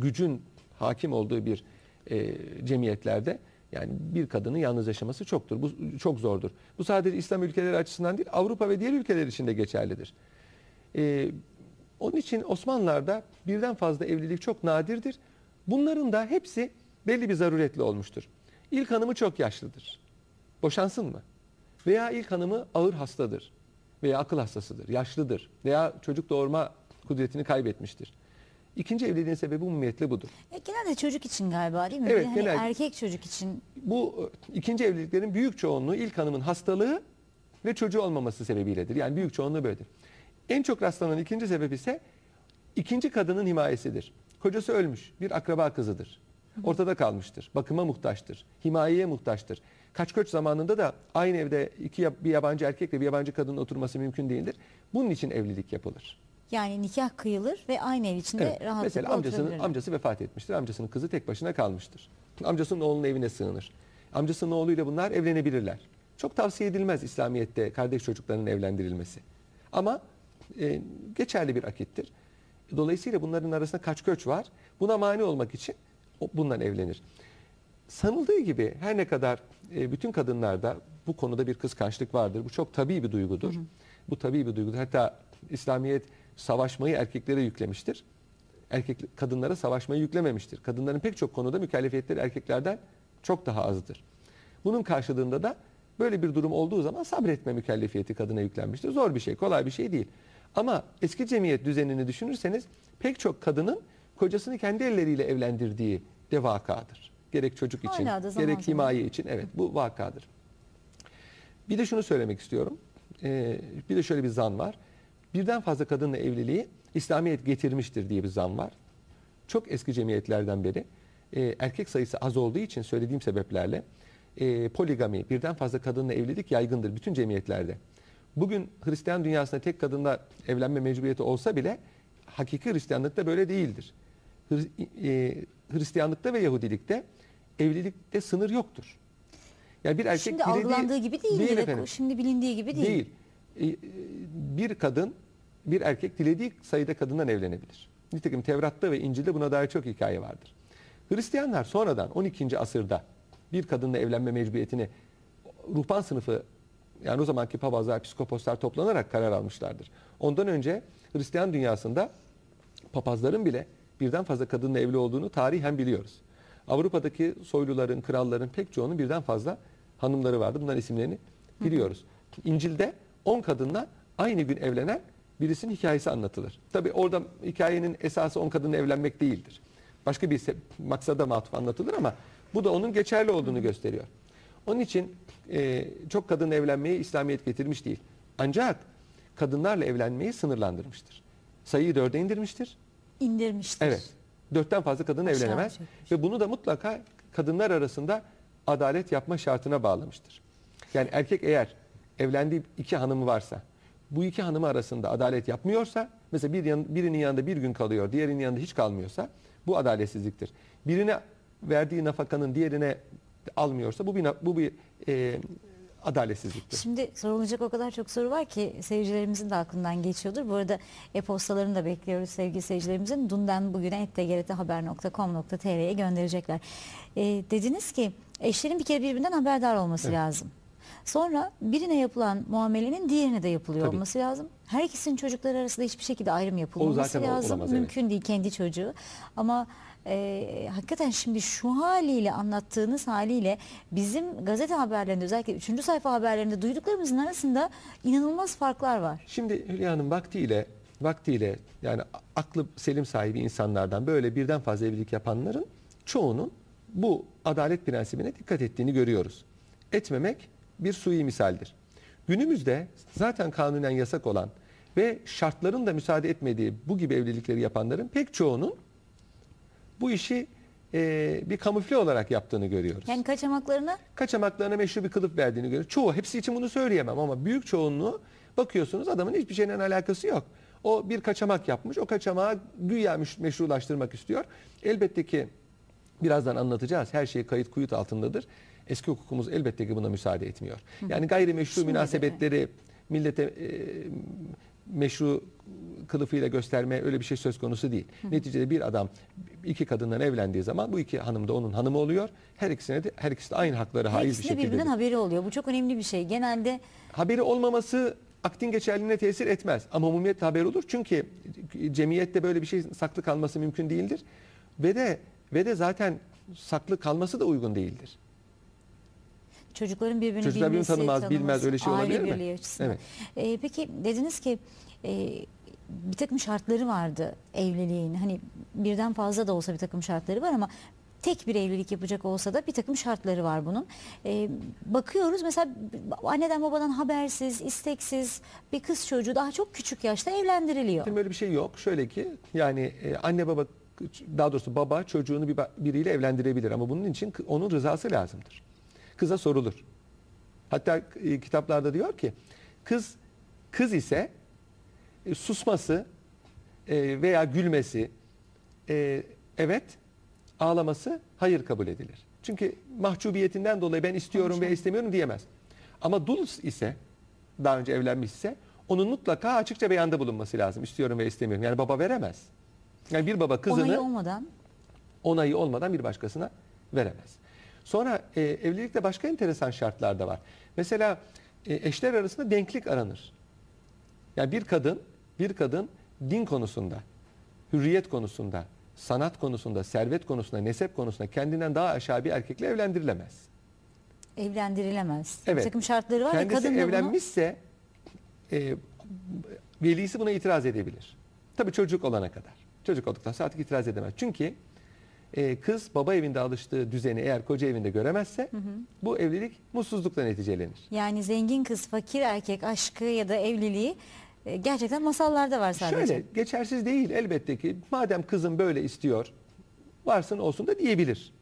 gücün hakim olduğu bir e, cemiyetlerde yani bir kadının yalnız yaşaması çoktur. Bu çok zordur. Bu sadece İslam ülkeleri açısından değil Avrupa ve diğer ülkeler için de geçerlidir. E, onun için Osmanlılar'da birden fazla evlilik çok nadirdir. Bunların da hepsi belli bir zaruretle olmuştur. İlk hanımı çok yaşlıdır. Boşansın mı? Veya ilk hanımı ağır hastadır. Veya akıl hastasıdır, yaşlıdır. Veya çocuk doğurma kudretini kaybetmiştir. İkinci evliliğin sebebi umumiyetle budur. E, genelde çocuk için galiba değil mi? Evet, hani genelde. erkek çocuk için Bu e, ikinci evliliklerin büyük çoğunluğu ilk hanımın hastalığı ve çocuğu olmaması sebebiyledir. Yani büyük çoğunluğu böyledir. En çok rastlanan ikinci sebep ise ikinci kadının himayesidir. Kocası ölmüş, bir akraba kızıdır. Ortada kalmıştır, bakıma muhtaçtır, himayeye muhtaçtır. Kaç göç zamanında da aynı evde iki bir yabancı erkekle bir yabancı kadının oturması mümkün değildir. Bunun için evlilik yapılır. Yani nikah kıyılır ve aynı ev içinde Evet. rahatlıkla Mesela amcasının amcası vefat etmiştir. Amcasının kızı tek başına kalmıştır. Amcasının oğlunun evine sığınır. Amcasının oğluyla bunlar evlenebilirler. Çok tavsiye edilmez İslamiyet'te kardeş çocuklarının evlendirilmesi. Ama e, geçerli bir akittir. Dolayısıyla bunların arasında kaç göç var. Buna mani olmak için o- bundan evlenir. Sanıldığı gibi her ne kadar e, bütün kadınlarda bu konuda bir kıskançlık vardır. Bu çok tabii bir duygudur. Bu tabii bir duygudur. Hatta İslamiyet savaşmayı erkeklere yüklemiştir. Erkek kadınlara savaşmayı yüklememiştir. Kadınların pek çok konuda mükellefiyetleri erkeklerden çok daha azdır. Bunun karşılığında da böyle bir durum olduğu zaman sabretme mükellefiyeti kadına yüklenmiştir. Zor bir şey, kolay bir şey değil. Ama eski cemiyet düzenini düşünürseniz pek çok kadının kocasını kendi elleriyle evlendirdiği de vakadır. Gerek çocuk için, gerek zaman. himaye için. Evet bu vakadır. Bir de şunu söylemek istiyorum. Ee, bir de şöyle bir zan var. Birden fazla kadınla evliliği İslamiyet getirmiştir diye bir zan var. Çok eski cemiyetlerden beri e, erkek sayısı az olduğu için söylediğim sebeplerle e, poligami, birden fazla kadınla evlilik yaygındır bütün cemiyetlerde. Bugün Hristiyan dünyasında tek kadınla evlenme mecburiyeti olsa bile hakiki Hristiyanlıkta böyle değildir. Hri- e, Hristiyanlıkta ve Yahudilikte evlilikte sınır yoktur. Yani bir erkek Şimdi algılandığı gibi değil, da efendim. şimdi bilindiği gibi değil. Değil. E, e, Bir kadın, bir erkek dilediği sayıda kadından evlenebilir. Nitekim Tevrat'ta ve İncil'de buna dair çok hikaye vardır. Hristiyanlar sonradan 12. asırda bir kadınla evlenme mecburiyetini ruhban sınıfı yani o zamanki papazlar, psikoposlar toplanarak karar almışlardır. Ondan önce Hristiyan dünyasında papazların bile birden fazla kadınla evli olduğunu tarihen biliyoruz. Avrupa'daki soyluların, kralların pek çoğunun birden fazla hanımları vardı. Bunların isimlerini biliyoruz. İncil'de 10 kadınla aynı gün evlenen birisinin hikayesi anlatılır. Tabi orada hikayenin esası 10 kadınla evlenmek değildir. Başka bir maksada matuf anlatılır ama bu da onun geçerli olduğunu gösteriyor. Onun için e, çok kadınla evlenmeyi İslamiyet getirmiş değil. Ancak kadınlarla evlenmeyi sınırlandırmıştır. Sayıyı dörde indirmiştir. İndirmiştir. Evet. Dörtten fazla kadın Aşağı evlenemez. çekmiş. Ve bunu da mutlaka kadınlar arasında adalet yapma şartına bağlamıştır. Yani erkek eğer evlendiği iki hanımı varsa, bu iki hanımı arasında adalet yapmıyorsa, mesela bir yan, birinin yanında bir gün kalıyor, diğerinin yanında hiç kalmıyorsa, bu adaletsizliktir. Birine verdiği nafakanın diğerine almıyorsa, bu bir, bu bir e, adaletsizliktir. Şimdi sorulacak o kadar çok soru var ki seyircilerimizin de aklından geçiyordur. Bu arada e-postalarını da bekliyoruz sevgili seyircilerimizin. Dünden bugüne tgrthaber.com.tr'ye gönderecekler. Ee, dediniz ki eşlerin bir kere birbirinden haberdar olması Evet. lazım. Sonra birine yapılan muamelenin diğerine de yapılıyor Tabii. olması lazım. Her ikisinin çocukları arasında hiçbir şekilde ayrım yapılmaması lazım. olamaz, evet. Mümkün değil kendi çocuğu. Ama e, hakikaten şimdi şu haliyle anlattığınız haliyle bizim gazete haberlerinde özellikle 3. sayfa haberlerinde duyduklarımızın arasında inanılmaz farklar var. Şimdi Hülya Hanım vaktiyle, vaktiyle yani aklı selim sahibi insanlardan böyle birden fazla evlilik yapanların çoğunun bu adalet prensibine dikkat ettiğini görüyoruz. Etmemek bir sui misaldir. Günümüzde zaten kanunen yasak olan ve şartların da müsaade etmediği bu gibi evlilikleri yapanların pek çoğunun bu işi eee, bir kamufle olarak yaptığını görüyoruz Yani kaçamaklarına kaçamaklarına meşru bir kılıf verdiğini görüyoruz. Çoğu, hepsi için bunu söyleyemem ama büyük çoğunluğu bakıyorsunuz adamın hiçbir şeyle alakası yok. O bir kaçamak yapmış, o kaçamağı güya meş- meşrulaştırmak istiyor. Elbette ki birazdan anlatacağız. Her şey kayıt kuyut altındadır. Eski hukukumuz elbette ki buna müsaade etmiyor. Yani gayrimeşru Şimdi de- münasebetleri millete e, meşru kılıfıyla gösterme öyle bir şey söz konusu değil. Neticede bir adam iki kadından evlendiği zaman bu iki hanım da onun hanımı oluyor. Her ikisine de her ikisi de aynı hakları Her haiz bir şekilde. birbirinden haberi oluyor. Bu çok önemli bir şey. Genelde Haberi olmaması aktin geçerliliğine tesir etmez. Ama umumiyetle haber olur. Çünkü cemiyette böyle bir şey saklı kalması mümkün değildir. Ve de ve de zaten saklı kalması da uygun değildir. Çocukların birbirini Çocuklar birbirini bilmesi, tanımaz, bilmez. Öyle şey aile olabilir mi? birliği açısından. Evet. Ee, peki dediniz ki e, bir takım şartları vardı evliliğin. Hani birden fazla da olsa bir takım şartları var ama tek bir evlilik yapacak olsa da bir takım şartları var bunun. Ee, bakıyoruz mesela anneden babadan habersiz, isteksiz bir kız çocuğu daha çok küçük yaşta evlendiriliyor. Şimdi böyle bir şey yok. Şöyle ki yani e, anne baba daha doğrusu baba çocuğunu bir, biriyle evlendirebilir ama bunun için onun rızası lazımdır. Kıza sorulur. Hatta e, kitaplarda diyor ki kız kız ise e, susması e, veya gülmesi e, evet ağlaması hayır kabul edilir. Çünkü mahcubiyetinden dolayı ben istiyorum ve istemiyorum diyemez. Ama dul ise daha önce evlenmişse onun mutlaka açıkça beyanda bulunması lazım. İstiyorum ve istemiyorum. Yani baba veremez. Yani bir baba kızını Onayı olmadan onayı olmadan bir başkasına veremez. Sonra e, evlilikte başka enteresan şartlar da var. Mesela e, eşler arasında denklik aranır. Yani bir kadın, bir kadın din konusunda, hürriyet konusunda, sanat konusunda, servet konusunda, nesep konusunda kendinden daha aşağı bir erkekle evlendirilemez. evlendirilemez. Evet. Bir takım şartları var Kendisi kadın da bunu evlenmişse e, velisi buna itiraz edebilir. Tabii çocuk olana kadar. Çocuk olduktan sonra artık itiraz edemez. Çünkü e, kız baba evinde alıştığı düzeni eğer koca evinde göremezse bu evlilik mutsuzlukla neticelenir. Yani zengin kız, fakir erkek aşkı ya da evliliği e, gerçekten masallarda var sadece. Şöyle geçersiz değil elbette ki madem kızım böyle istiyor varsın olsun da diyebilir.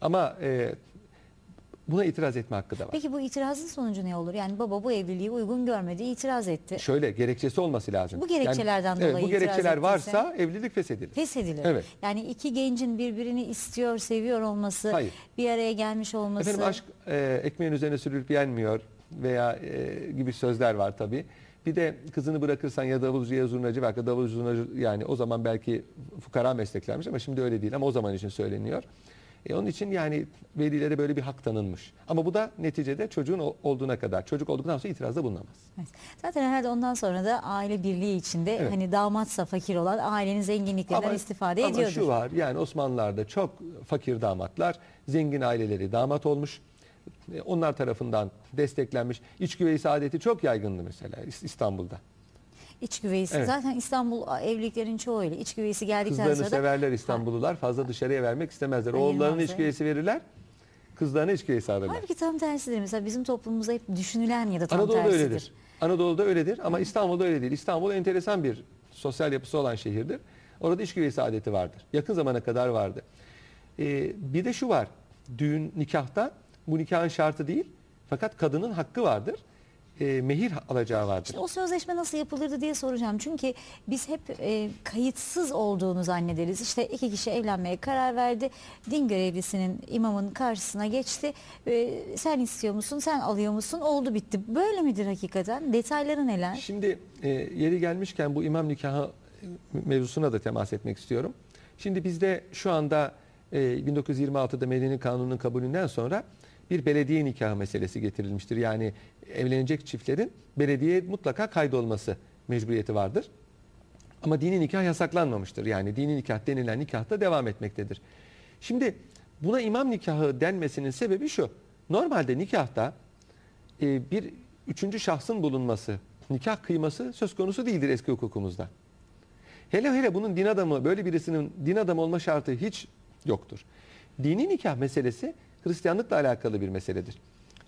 Ama e, buna itiraz etme hakkı da var. Peki bu itirazın sonucu ne olur? Yani baba bu evliliği uygun görmedi, itiraz etti. Şöyle gerekçesi olması lazım. Bu gerekçelerden evet, dolayı Bu itiraz gerekçeler varsa evlilik feshedilir. Feshedilir. Evet. Yani iki gencin birbirini istiyor, seviyor olması, Hayır. bir araya gelmiş olması. Efendim aşk e, ekmeğin üzerine sürülüp yenmiyor veya e, gibi sözler var tabii. Bir de kızını bırakırsan ya davulcu ya zurnacı belki davulcu zurnacı yani o zaman belki fukara mesleklermiş ama şimdi öyle değil ama o zaman için söyleniyor. E, onun için yani velilere böyle bir hak tanınmış. Ama bu da neticede çocuğun olduğuna kadar. Çocuk olduktan sonra itirazda bulunamaz. Evet. Zaten herhalde ondan sonra da aile birliği içinde Evet. hani damatsa fakir olan ailenin zenginliklerinden istifade ama ediyordur. şu var yani Osmanlılar'da çok fakir damatlar zengin aileleri damat olmuş. E, Onlar tarafından desteklenmiş. İç güvey saadeti çok yaygındı mesela İs- İstanbul'da. İç güveysi. Evet. Zaten İstanbul evliliklerin çoğu öyle. İç güveysi geldikten Kızlarını sonra da severler İstanbullular. Fazla dışarıya vermek istemezler. Oğullarına iç güveysi verirler. Kızlarına iç güveysi alırlar. Halbuki tam tersidir. Mesela bizim toplumumuzda hep düşünülen ya da tam Anadolu'da tersidir. öyledir. Anadolu'da öyledir ama İstanbul'da öyle değil. İstanbul enteresan bir sosyal yapısı olan şehirdir. Orada iş güveysi adeti vardır. Yakın zamana kadar vardı. Ee, bir de şu var. Düğün nikahta bu nikahın şartı değil. Fakat kadının hakkı vardır. Ee, mehir alacağı vardır. Şimdi o sözleşme nasıl yapılırdı diye soracağım. Çünkü biz hep e, kayıtsız olduğunu zannederiz. İşte iki kişi evlenmeye karar verdi. Din görevlisinin imamın karşısına geçti. E, sen istiyor musun? Sen alıyor musun? Oldu bitti. Böyle midir hakikaten? Detayları neler? Şimdi e, yeri gelmişken bu imam nikahı mevzusuna da temas etmek istiyorum. Şimdi bizde şu anda e, 1926'da Medeni Kanunu'nun kabulünden sonra bir belediye nikahı meselesi getirilmiştir. Yani evlenecek çiftlerin belediyeye mutlaka kaydolması mecburiyeti vardır. Ama dini nikah yasaklanmamıştır. Yani dini nikah denilen nikah da devam etmektedir. Şimdi buna imam nikahı denmesinin sebebi şu. Normalde nikahta e, bir üçüncü şahsın bulunması, nikah kıyması söz konusu değildir eski hukukumuzda. Hele hele bunun din adamı, böyle birisinin din adamı olma şartı hiç yoktur. Dini nikah meselesi Hristiyanlıkla alakalı bir meseledir.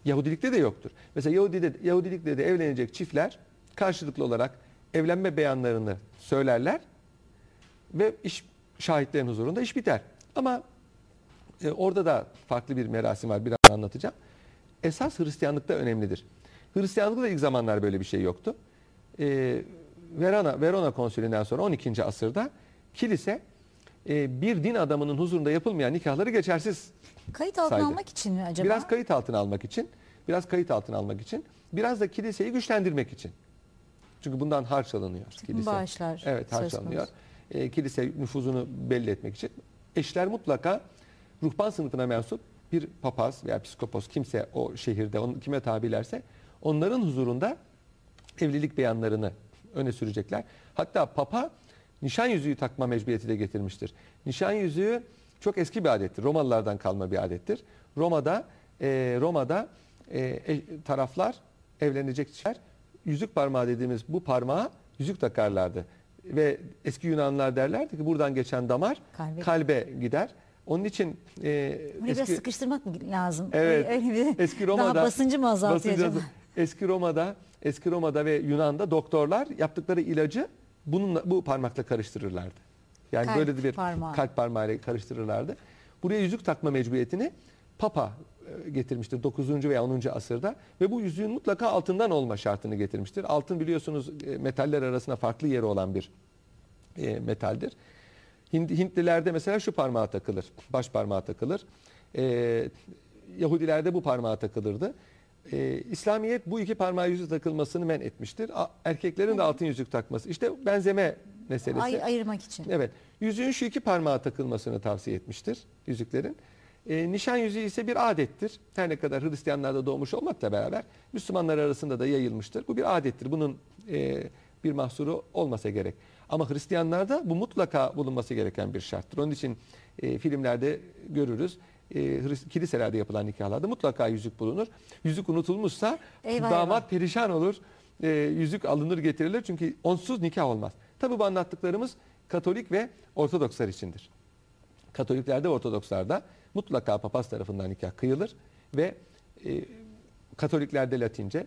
Yahudilikte de yoktur. Mesela Yahudide, Yahudilikte de evlenecek çiftler karşılıklı olarak evlenme beyanlarını söylerler ve iş şahitlerin huzurunda iş biter. Ama e, orada da farklı bir merasim var. Biraz anlatacağım. Esas Hristiyanlıkta önemlidir. Hristiyanlıkta da ilk zamanlar böyle bir şey yoktu. E, Verona, Verona konsülünden sonra 12. asırda kilise e, bir din adamının huzurunda yapılmayan nikahları geçersiz Kayıt altına saydı. almak için mi acaba? Biraz kayıt altına almak için, biraz kayıt altına almak için, biraz da kiliseyi güçlendirmek için. Çünkü bundan harç alınıyor kilise. Bağışlar Evet harç söz alınıyor. konusu. E, kilise nüfuzunu belli etmek için. Eşler mutlaka ruhban sınıfına mensup bir papaz veya psikopos kimse o şehirde onun kime tabilerse onların huzurunda evlilik beyanlarını öne sürecekler. Hatta papa nişan yüzüğü takma mecburiyeti de getirmiştir. Nişan yüzüğü çok eski bir adettir. Romalılardan kalma bir adettir. Roma'da e, Roma'da e, e, taraflar evlenecek kişiler yüzük parmağı dediğimiz bu parmağa yüzük takarlardı. Ve eski Yunanlılar derlerdi ki buradan geçen damar Kalbe. kalbe, gider. Onun için e, Burayı biraz sıkıştırmak mı lazım? Evet. Öyle bir Eski Roma'da daha basıncı mı azaltıyor basıncı Eski Roma'da, eski Roma'da ve Yunan'da doktorlar yaptıkları ilacı bununla bu parmakla karıştırırlardı. Yani Kalp böyle bir parmağı. kalp parmağıyla karıştırırlardı. Buraya yüzük takma mecburiyetini Papa e, getirmiştir 9. veya 10. asırda ve bu yüzüğün mutlaka altından olma şartını getirmiştir. Altın biliyorsunuz e, metaller arasında farklı yeri olan bir e, metaldir. Hint, Hintlilerde mesela şu parmağa takılır, baş parmağa takılır. Yahudilerde bu parmağa takılırdı. E, İslamiyet bu iki parmağa yüzük takılmasını men etmiştir. A- erkeklerin de altın yüzük takması. İşte benzeme meselesi. Ay, ayırmak için. Evet. Yüzüğün şu iki parmağa takılmasını tavsiye etmiştir yüzüklerin. E, nişan yüzüğü ise bir adettir. Her ne kadar Hristiyanlarda doğmuş olmakla beraber Müslümanlar arasında da yayılmıştır. Bu bir adettir. Bunun e, bir mahsuru olmasa gerek. Ama Hristiyanlarda bu mutlaka bulunması gereken bir şarttır. Onun için e, filmlerde görürüz. E, kiliselerde yapılan nikahlarda mutlaka yüzük bulunur. Yüzük unutulmuşsa Eyvah, damat eyvah. perişan olur. E, yüzük alınır getirilir çünkü onsuz nikah olmaz. Tabi bu anlattıklarımız Katolik ve Ortodokslar içindir. Katoliklerde Ortodokslarda mutlaka papaz tarafından nikah kıyılır ve e, Katoliklerde Latince,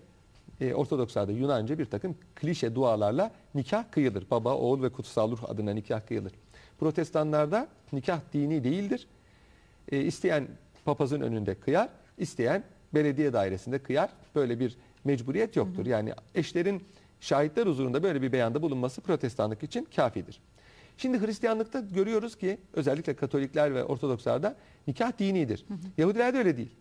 e, Ortodokslarda Yunanca bir takım klişe dualarla nikah kıyılır. Baba, oğul ve kutsal ruh adına nikah kıyılır. Protestanlarda nikah dini değildir. E, isteyen papazın önünde kıyar, isteyen belediye dairesinde kıyar. Böyle bir mecburiyet yoktur. Yani eşlerin şahitler huzurunda böyle bir beyanda bulunması protestanlık için kafidir. Şimdi Hristiyanlıkta görüyoruz ki özellikle Katolikler ve Ortodokslarda nikah dinidir. Yahudilerde öyle değil.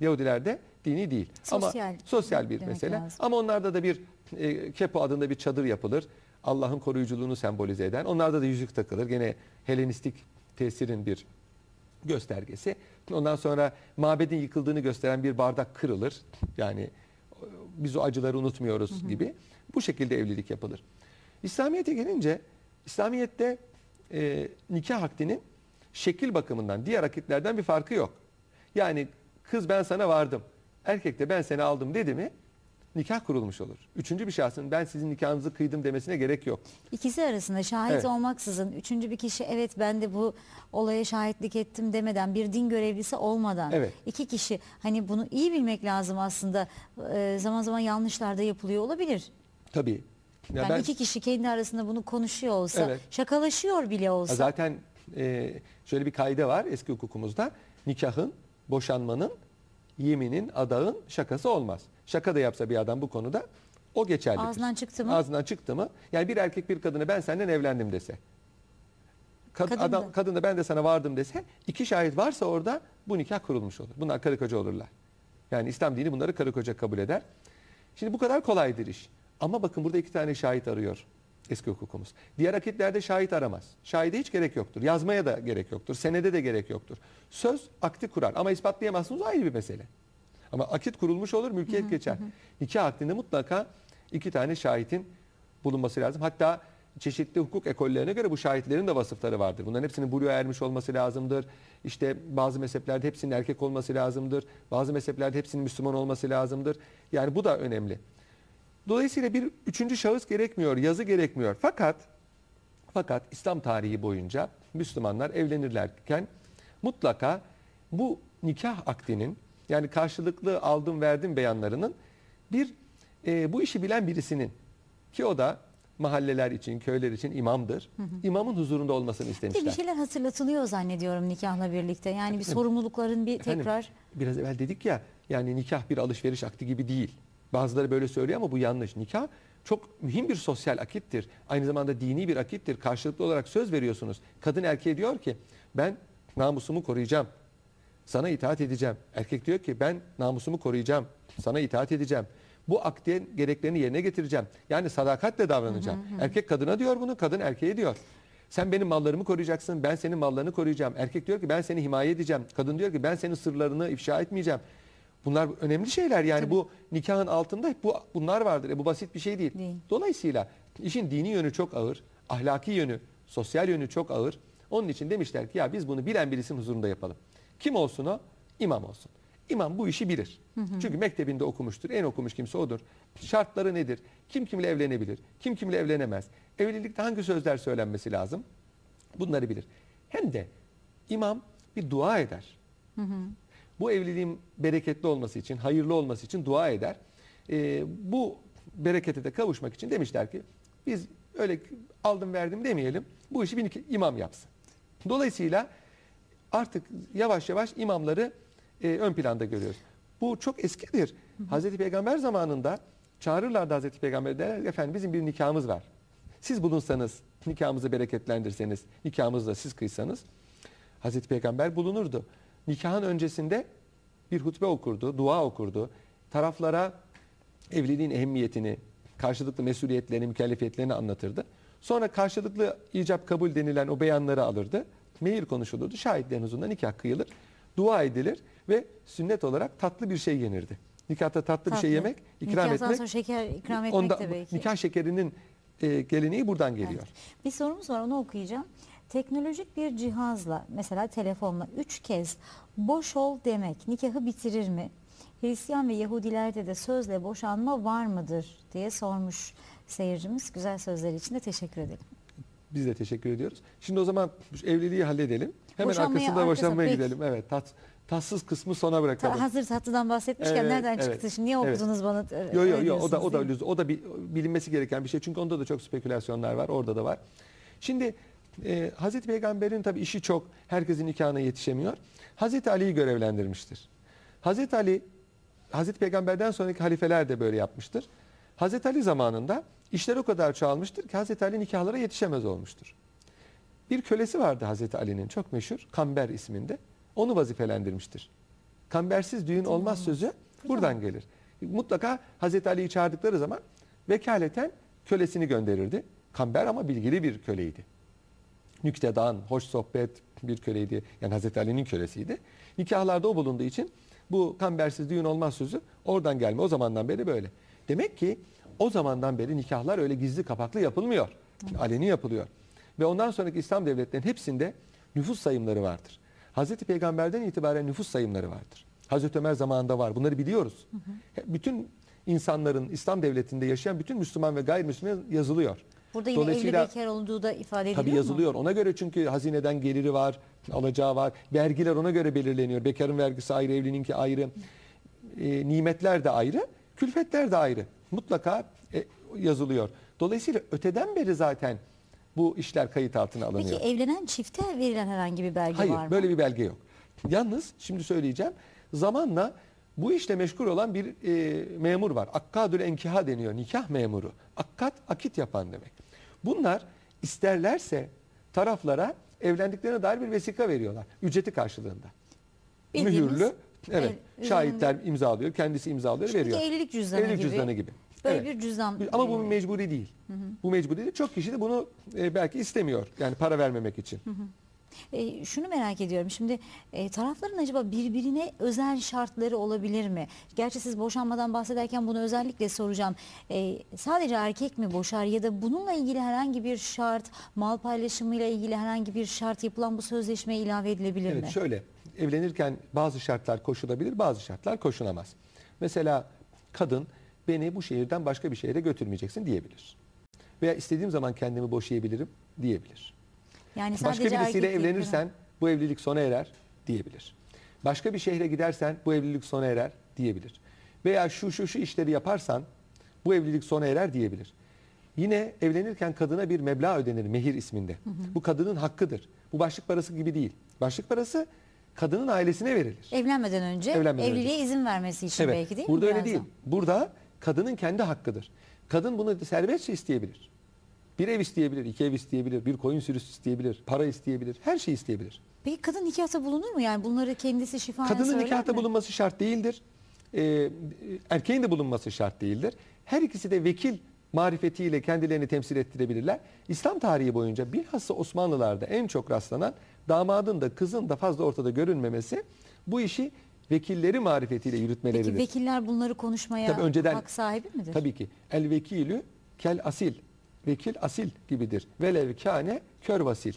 Yahudilerde dini değil. Sosyal Ama sosyal bir mesele. lazım. Ama onlarda da bir e, kepo adında bir çadır yapılır. Allah'ın koruyuculuğunu sembolize eden. Onlarda da yüzük takılır. Gene Helenistik tesirin bir göstergesi. Ondan sonra mabedin yıkıldığını gösteren bir bardak kırılır. Yani e, biz o acıları unutmuyoruz gibi. Bu şekilde evlilik yapılır. İslamiyet'e gelince İslamiyet'te e, nikah akdinin şekil bakımından diğer akitlerden bir farkı yok. Yani kız ben sana vardım, erkek de ben seni aldım dedi mi nikah kurulmuş olur. Üçüncü bir şahsın ben sizin nikahınızı kıydım demesine gerek yok. İkisi arasında şahit Evet. olmaksızın üçüncü bir kişi evet ben de bu olaya şahitlik ettim demeden bir din görevlisi olmadan Evet. iki kişi hani bunu iyi bilmek lazım aslında Ee, zaman zaman yanlışlar da yapılıyor olabilir. Tabii. Ya Yani ben- iki kişi kendi arasında bunu konuşuyor olsa Evet. şakalaşıyor bile olsa Zaten e, şöyle bir kaide var eski hukukumuzda. Nikahın, boşanmanın, yeminin, adağın şakası olmaz. Şaka da yapsa bir adam bu konuda o geçerlidir. Ağzından çıktı mı? Ağzından çıktı mı? Yani bir erkek bir kadına ben senden evlendim dese. Kad- Kadın adam, da. kadın da ben de sana vardım dese iki şahit varsa orada bu nikah kurulmuş olur. Bunlar karı koca olurlar. Yani İslam dini bunları karı koca kabul eder. Şimdi bu kadar kolaydır iş. Ama bakın burada iki tane şahit arıyor eski hukukumuz. Diğer akitlerde şahit aramaz. Şahide hiç gerek yoktur. Yazmaya da gerek yoktur. Senede de gerek yoktur. Söz akti kurar ama ispatlayamazsınız ayrı bir mesele. Ama akit kurulmuş olur, mülkiyet geçer. Nikah akdinde mutlaka iki tane şahitin bulunması lazım. Hatta çeşitli hukuk ekollerine göre bu şahitlerin de vasıfları vardır. Bunların hepsinin buluğa ermiş olması lazımdır. İşte bazı mezheplerde hepsinin erkek olması lazımdır. Bazı mezheplerde hepsinin Müslüman olması lazımdır. Yani bu da önemli. Dolayısıyla bir üçüncü şahıs gerekmiyor, yazı gerekmiyor. Fakat fakat İslam tarihi boyunca Müslümanlar evlenirlerken mutlaka bu nikah akdinin yani karşılıklı aldım verdim beyanlarının bir e, bu işi bilen birisinin ki o da mahalleler için, köyler için imamdır. İmamın huzurunda olmasını Bir de istemişler. bir şeyler hatırlatılıyor zannediyorum nikahla birlikte. Yani bir sorumlulukların bir Efendim, tekrar Biraz evvel dedik ya yani nikah bir alışveriş akdi gibi değil. Bazıları böyle söylüyor ama bu yanlış. Nikah çok mühim bir sosyal akittir. Aynı zamanda dini bir akittir. Karşılıklı olarak söz veriyorsunuz. Kadın erkeğe diyor ki ben namusumu koruyacağım. Sana itaat edeceğim. Erkek diyor ki ben namusumu koruyacağım. Sana itaat edeceğim. Bu akdin gereklerini yerine getireceğim. Yani sadakatle davranacağım. Erkek kadına diyor bunu, kadın erkeğe diyor. Sen benim mallarımı koruyacaksın, ben senin mallarını koruyacağım. Erkek diyor ki ben seni himaye edeceğim. Kadın diyor ki ben senin sırlarını ifşa etmeyeceğim. Bunlar önemli şeyler yani bu nikahın altında bu bunlar vardır. E, bu basit bir şey değil. Değil. Dolayısıyla işin dini yönü çok ağır, ahlaki yönü, sosyal yönü çok ağır. Onun için demişler ki ya biz bunu bilen birisinin huzurunda yapalım. Kim olsun o? İmam olsun. İmam bu işi bilir. Çünkü mektebinde okumuştur. En okumuş kimse odur. Şartları nedir? Kim kimle evlenebilir? Kim kimle evlenemez? Evlilikte hangi sözler söylenmesi lazım? Bunları bilir. Hem de imam bir dua eder. Bu evliliğin bereketli olması için, hayırlı olması için dua eder. Ee, bu berekete de kavuşmak için demişler ki biz öyle aldım verdim demeyelim. Bu işi bir imam yapsın. Dolayısıyla artık yavaş yavaş imamları e, ön planda görüyoruz. Bu çok eskidir. Hazreti Peygamber zamanında çağırırlardı Hazreti Peygamber derler efendim bizim bir nikahımız var. Siz bulunsanız, nikahımızı bereketlendirseniz, nikahımızı da siz kıysanız Hazreti Peygamber bulunurdu. Nikahın öncesinde bir hutbe okurdu, dua okurdu. Taraflara evliliğin ehemmiyetini, karşılıklı mesuliyetlerini, mükellefiyetlerini anlatırdı. Sonra karşılıklı icap kabul denilen o beyanları alırdı. Mehir konuşulurdu. Şahitlerin huzurunda nikah kıyılır. Dua edilir ve sünnet olarak tatlı bir şey yenirdi. Nikahta tatlı, bir şey Tatlı. yemek, ikram Nikahtan etmek. sonra şeker ikram etmek Onda, de belki. nikah şekerinin e, geleneği buradan geliyor. Bir sorumuz var onu okuyacağım. Teknolojik bir cihazla mesela telefonla üç kez boş ol demek nikahı bitirir mi? Hristiyan ve Yahudilerde de sözle boşanma var mıdır diye sormuş seyircimiz. Güzel sözleri için de teşekkür ederim. Biz de teşekkür ediyoruz. Şimdi o zaman evliliği halledelim. Hemen Boşanmaya arkasında arkası- boşanmaya peki. gidelim. Evet, tat, tatsız kısmı sona Ta- bırakalım. hazır tatlıdan bahsetmişken Evet, nereden evet, çıktı şimdi? Niye evet. okudunuz bana? Yok Öyle yok yok o da o da lüzum- o da bir, bilinmesi gereken bir şey. Çünkü onda da çok spekülasyonlar var. Orada da var. Şimdi e, Hazreti Peygamber'in tabii işi çok. Herkesin nikahına yetişemiyor. Hazreti Ali'yi görevlendirmiştir. Hazreti Ali Hazreti Peygamber'den sonraki halifeler de böyle yapmıştır. Hazreti Ali zamanında işler o kadar çoğalmıştır ki Hazreti Ali nikahlara yetişemez olmuştur. Bir kölesi vardı Hazreti Ali'nin çok meşhur Kamber isminde. Onu vazifelendirmiştir. Kambersiz düğün olmaz sözü buradan gelir. Mutlaka Hazreti Ali'yi çağırdıkları zaman vekaleten kölesini gönderirdi. Kamber ama bilgili bir köleydi. Nüktedan, hoş sohbet bir köleydi. Yani Hazreti Ali'nin kölesiydi. Nikahlarda o bulunduğu için bu kambersiz düğün olmaz sözü oradan gelme. O zamandan beri böyle. Demek ki o zamandan beri nikahlar öyle gizli kapaklı yapılmıyor. Aleni yapılıyor. Ve ondan sonraki İslam devletlerinin hepsinde nüfus sayımları vardır. Hazreti Peygamber'den itibaren nüfus sayımları vardır. Hazreti Ömer zamanında var. Bunları biliyoruz. Bütün insanların İslam devletinde yaşayan bütün Müslüman ve gayrimüslim yazılıyor. Burada yine evli Dolayısıyla- bekar olduğu da ifade ediliyor Tabii mu? yazılıyor. Ona göre çünkü hazineden geliri var, alacağı var. Vergiler ona göre belirleniyor. Bekarın vergisi ayrı, evlininki ayrı. E, nimetler de ayrı, külfetler de ayrı. Mutlaka e, yazılıyor. Dolayısıyla öteden beri zaten bu işler kayıt altına alınıyor. Peki evlenen çifte verilen herhangi bir belge Hayır, var mı? böyle bir belge yok. Yalnız şimdi söyleyeceğim. Zamanla bu işle meşgul olan bir e, memur var. Akkadül enkiha deniyor. Nikah memuru. Akkat, akit yapan demek. Bunlar isterlerse taraflara evlendiklerine dair bir vesika veriyorlar. Ücreti karşılığında. Bildiğimiz Mühürlü. Evet. ev- şahitler imzalıyor. Kendisi imzalıyor, Şimdiki veriyor. evlilik cüzdanı Evlilik gibi. cüzdanı gibi. Böyle Evet. bir cüzdan. Ama bu mecburi değil. Bu mecburi değil. Çok kişi de bunu e, belki istemiyor. Yani para vermemek için. E, şunu merak ediyorum. Şimdi e, tarafların acaba birbirine özel şartları olabilir mi? Gerçi siz boşanmadan bahsederken bunu özellikle soracağım. E, sadece erkek mi boşar ya da bununla ilgili herhangi bir şart, mal paylaşımıyla ilgili herhangi bir şart yapılan bu sözleşmeye ilave edilebilir Evet mi? şöyle evlenirken bazı şartlar koşulabilir bazı şartlar koşulamaz. Mesela kadın beni bu şehirden başka bir şehre götürmeyeceksin diyebilir. Veya istediğim zaman kendimi boşayabilirim diyebilir. Yani Başka birisiyle evlenirsen bu evlilik sona erer diyebilir. Başka bir şehre gidersen bu evlilik sona erer diyebilir. Veya şu şu şu işleri yaparsan bu evlilik sona erer diyebilir. Yine evlenirken kadına bir meblağ ödenir mehir isminde. Bu kadının hakkıdır. Bu başlık parası gibi değil. Başlık parası kadının ailesine verilir. Evlenmeden önce Evlenmeden evliliğe izin vermesi için Evet. belki değil Burada mi? öyle biraz değil. da? Burada kadının kendi hakkıdır. Kadın bunu serbestçe isteyebilir. Bir ev isteyebilir, iki ev isteyebilir, bir koyun sürüsü isteyebilir, para isteyebilir, her şeyi isteyebilir. Peki kadın nikahta bulunur mu? Yani bunları kendisi şifayen Kadının söyler nikahta mi? bulunması şart değildir. e, erkeğin de bulunması şart değildir. Her ikisi de vekil marifetiyle kendilerini temsil ettirebilirler. İslam tarihi boyunca bilhassa Osmanlılarda en çok rastlanan damadın da kızın da fazla ortada görünmemesi bu işi vekilleri marifetiyle yürütmeleridir. Peki vekiller bunları konuşmaya Tabii önceden- hak sahibi midir? Tabii ki. El vekilü kel asil. Vekil asil gibidir. Velev kâne kör vasil.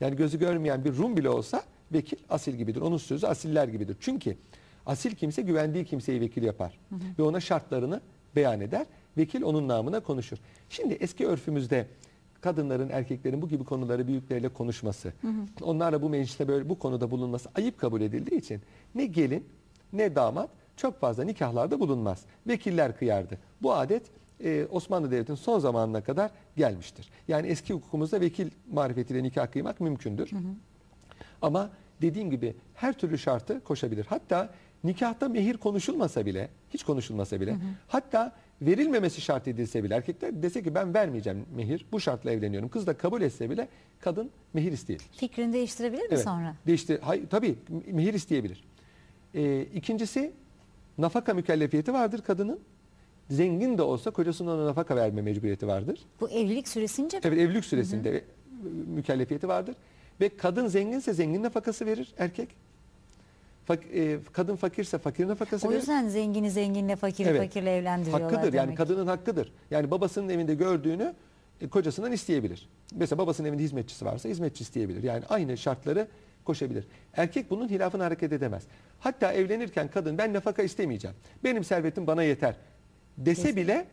Yani gözü görmeyen bir Rum bile olsa vekil asil gibidir. Onun sözü asiller gibidir. Çünkü asil kimse güvendiği kimseyi vekil yapar. Ve ona şartlarını beyan eder. Vekil onun namına konuşur. Şimdi eski örfümüzde kadınların, erkeklerin bu gibi konuları büyükleriyle konuşması, onlarla bu mecliste böyle bu konuda bulunması ayıp kabul edildiği için ne gelin ne damat çok fazla nikahlarda bulunmaz. Vekiller kıyardı. Bu adet e, Osmanlı Devleti'nin son zamanına kadar gelmiştir. Yani eski hukukumuzda vekil marifetiyle nikah kıymak mümkündür. Ama dediğim gibi her türlü şartı koşabilir. Hatta nikahta mehir konuşulmasa bile, hiç konuşulmasa bile, hatta verilmemesi şart edilse bile erkekler dese ki ben vermeyeceğim mehir, bu şartla evleniyorum. Kız da kabul etse bile kadın mehir isteyebilir. Fikrini değiştirebilir mi Evet. sonra? Değişti. Hay, tabii mehir isteyebilir. Ee, ikincisi nafaka mükellefiyeti vardır kadının. Zengin de olsa kocasının ona nafaka verme mecburiyeti vardır. Bu evlilik süresince mi? Evet evlilik süresinde e, mükellefiyeti vardır. Ve kadın zenginse zengin nafakası verir erkek. Fak- e, kadın fakirse fakir nafakası O verir. yüzden zengini zenginle, fakiri Evet. fakirle evlendiriyorlar Hakkıdır yani demek. kadının hakkıdır. Yani babasının evinde gördüğünü e, kocasından isteyebilir. Mesela babasının evinde hizmetçisi varsa hizmetçi isteyebilir. Yani aynı şartları koşabilir. Erkek bunun hilafına hareket edemez. Hatta evlenirken kadın ben nafaka istemeyeceğim. Benim servetim bana yeter dese Dese. bile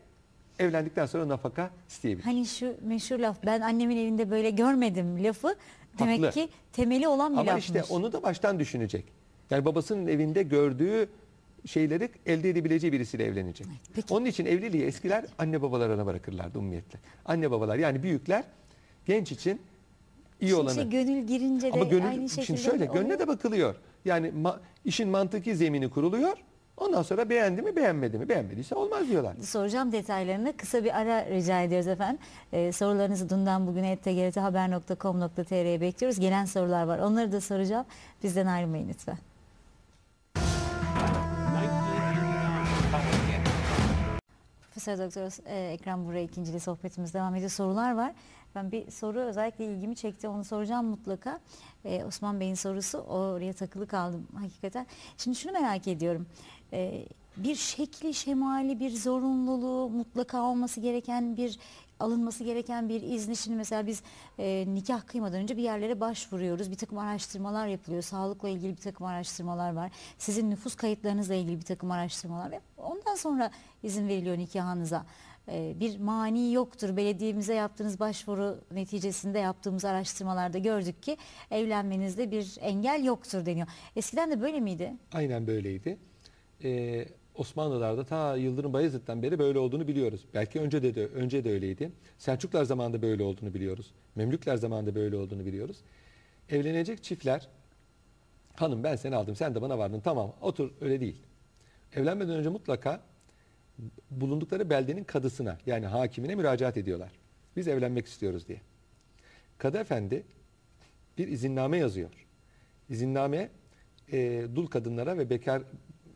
evlendikten sonra nafaka isteyebilir. Hani şu meşhur laf ben annemin evinde böyle görmedim lafı demek Haklı. ki temeli olan bir Ama lafmış. işte onu da baştan düşünecek. Yani babasının evinde gördüğü şeyleri elde edebileceği birisiyle evlenecek. peki. Onun için evliliği eskiler anne babalarına bırakırlardı ummiyetle. Anne babalar yani büyükler genç için iyi Şimdi olanı. işte gönül girince de Ama gönül, aynı şekilde şimdi şöyle mi gönle oluyor? de bakılıyor. Yani ma- işin mantıki zemini kuruluyor. Ondan sonra beğendi mi beğenmedi mi beğenmediyse olmaz diyorlar. soracağım detaylarını. Kısa bir ara rica ediyoruz efendim. Ee, sorularınızı dünden bugüne tgrthaber.com.tr'ye bekliyoruz. Gelen sorular var. Onları da soracağım. Bizden ayrılmayın lütfen. Profesör Doktor e, Ekrem Buraya ikincili sohbetimiz devam ediyor. Sorular var. Ben bir soru özellikle ilgimi çekti. Onu soracağım mutlaka. E, Osman Bey'in sorusu oraya takılı kaldım hakikaten. Şimdi şunu merak ediyorum. E, bir şekli, şemali, bir zorunluluğu mutlaka olması gereken bir alınması gereken bir izni. Şimdi mesela biz e, nikah kıymadan önce bir yerlere başvuruyoruz. Bir takım araştırmalar yapılıyor. Sağlıkla ilgili bir takım araştırmalar var. Sizin nüfus kayıtlarınızla ilgili bir takım araştırmalar ve ondan sonra izin veriliyor nikahınıza. E, bir mani yoktur. Belediyemize yaptığınız başvuru neticesinde yaptığımız araştırmalarda gördük ki evlenmenizde bir engel yoktur deniyor. Eskiden de böyle miydi? Aynen böyleydi. Ee, Osmanlılar'da ta Yıldırım Bayezid'den beri böyle olduğunu biliyoruz. Belki önce de, de önce de öyleydi. Selçuklar zamanında böyle olduğunu biliyoruz. Memlükler zamanında böyle olduğunu biliyoruz. Evlenecek çiftler hanım ben seni aldım sen de bana vardın tamam otur öyle değil. Evlenmeden önce mutlaka bulundukları beldenin kadısına yani hakimine müracaat ediyorlar. Biz evlenmek istiyoruz diye. Kadı efendi bir izinname yazıyor. İzinname e, dul kadınlara ve bekar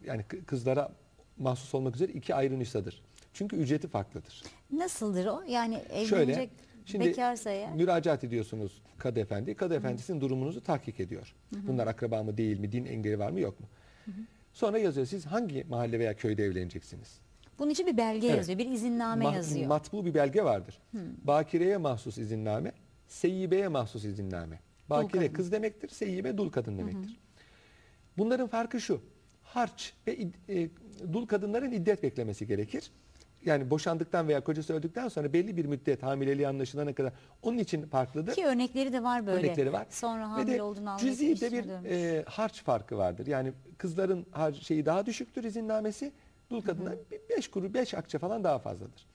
yani kı- kızlara mahsus olmak üzere iki ayrı nüshadır. Çünkü ücreti farklıdır. Nasıldır o? Yani Şöyle, evlenecek şimdi bekarsa eğer. müracaat ediyorsunuz kadı efendi. Kadı efendi sizin durumunuzu tahkik ediyor. Bunlar akraba mı değil mi, din engeli var mı yok mu? Sonra yazıyor siz hangi mahalle veya köyde evleneceksiniz? Bunun için bir belge Evet. yazıyor, bir izinname Ma- yazıyor. Matbu bir belge vardır. Bakireye mahsus izinname, seyyibeye mahsus izinname. Bakire kız demektir, seyyibe dul kadın demektir. Bunların farkı şu. Harç ve e, dul kadınların iddet beklemesi gerekir. Yani boşandıktan veya kocası öldükten sonra belli bir müddet hamileliği anlaşılana kadar onun için farklıdır. Ki örnekleri de var böyle. Örnekleri var. Sonra Ve hamile de olduğunu anlayıp cüzi de bir dönmüş. e, harç farkı vardır. Yani kızların har şeyi daha düşüktür izinnamesi. Dul kadınlar 5 kuru 5 akçe falan daha fazladır.